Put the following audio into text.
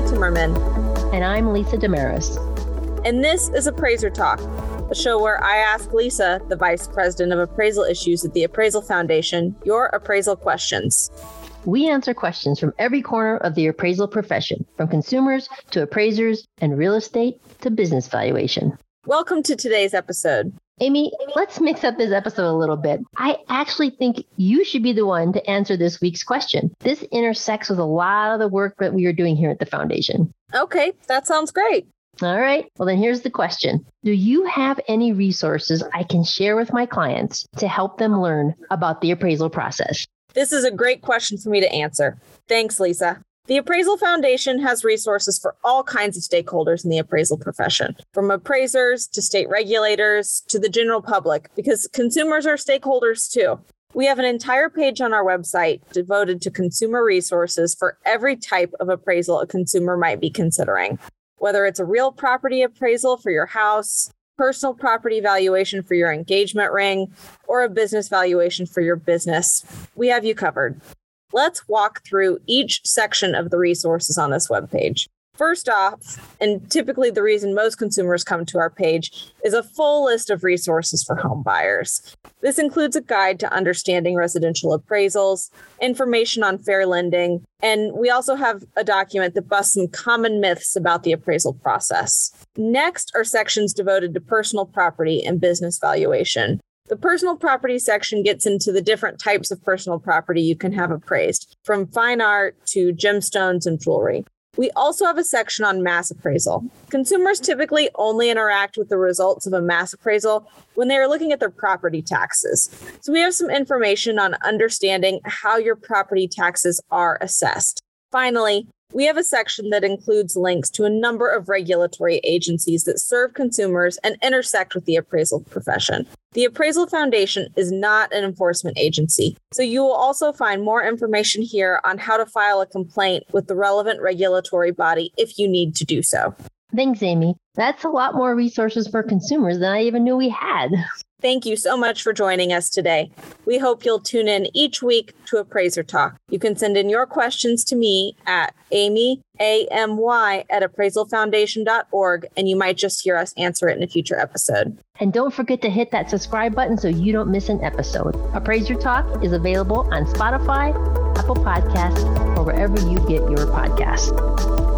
Amy Timmerman. And I'm Lisa Desmarais. And this is Appraiser Talk, a show where I ask Lisa, the Vice President of Appraisal Issues at the Appraisal Foundation, your appraisal questions. We answer questions from every corner of the appraisal profession, from consumers to appraisers and real estate to business valuation. Welcome to today's episode. Amy, let's mix up this episode a little bit. I actually think you should be the one to answer this week's question. This intersects with a lot of the work that we are doing here at the foundation. Okay, that sounds great. All right. Well, then here's the question Do you have any resources I can share with my clients to help them learn about the appraisal process? This is a great question for me to answer. Thanks, Lisa. The Appraisal Foundation has resources for all kinds of stakeholders in the appraisal profession, from appraisers to state regulators to the general public, because consumers are stakeholders too. We have an entire page on our website devoted to consumer resources for every type of appraisal a consumer might be considering, whether it's a real property appraisal for your house, personal property valuation for your engagement ring, or a business valuation for your business. We have you covered. Let's walk through each section of the resources on this webpage. First off, and typically the reason most consumers come to our page is a full list of resources for home buyers. This includes a guide to understanding residential appraisals, information on fair lending, and we also have a document that busts some common myths about the appraisal process. Next are sections devoted to personal property and business valuation. The personal property section gets into the different types of personal property you can have appraised, from fine art to gemstones and jewelry. We also have a section on mass appraisal. Consumers typically only interact with the results of a mass appraisal when they are looking at their property taxes. So we have some information on understanding how your property taxes are assessed. Finally, we have a section that includes links to a number of regulatory agencies that serve consumers and intersect with the appraisal profession. The Appraisal Foundation is not an enforcement agency, so you will also find more information here on how to file a complaint with the relevant regulatory body if you need to do so. Thanks, Amy. That's a lot more resources for consumers than I even knew we had. Thank you so much for joining us today. We hope you'll tune in each week to Appraiser Talk. You can send in your questions to me at amy, A-M-Y, at appraisalfoundation.org, and you might just hear us answer it in a future episode. And don't forget to hit that subscribe button so you don't miss an episode. Appraiser Talk is available on Spotify, Apple Podcasts, or wherever you get your podcasts.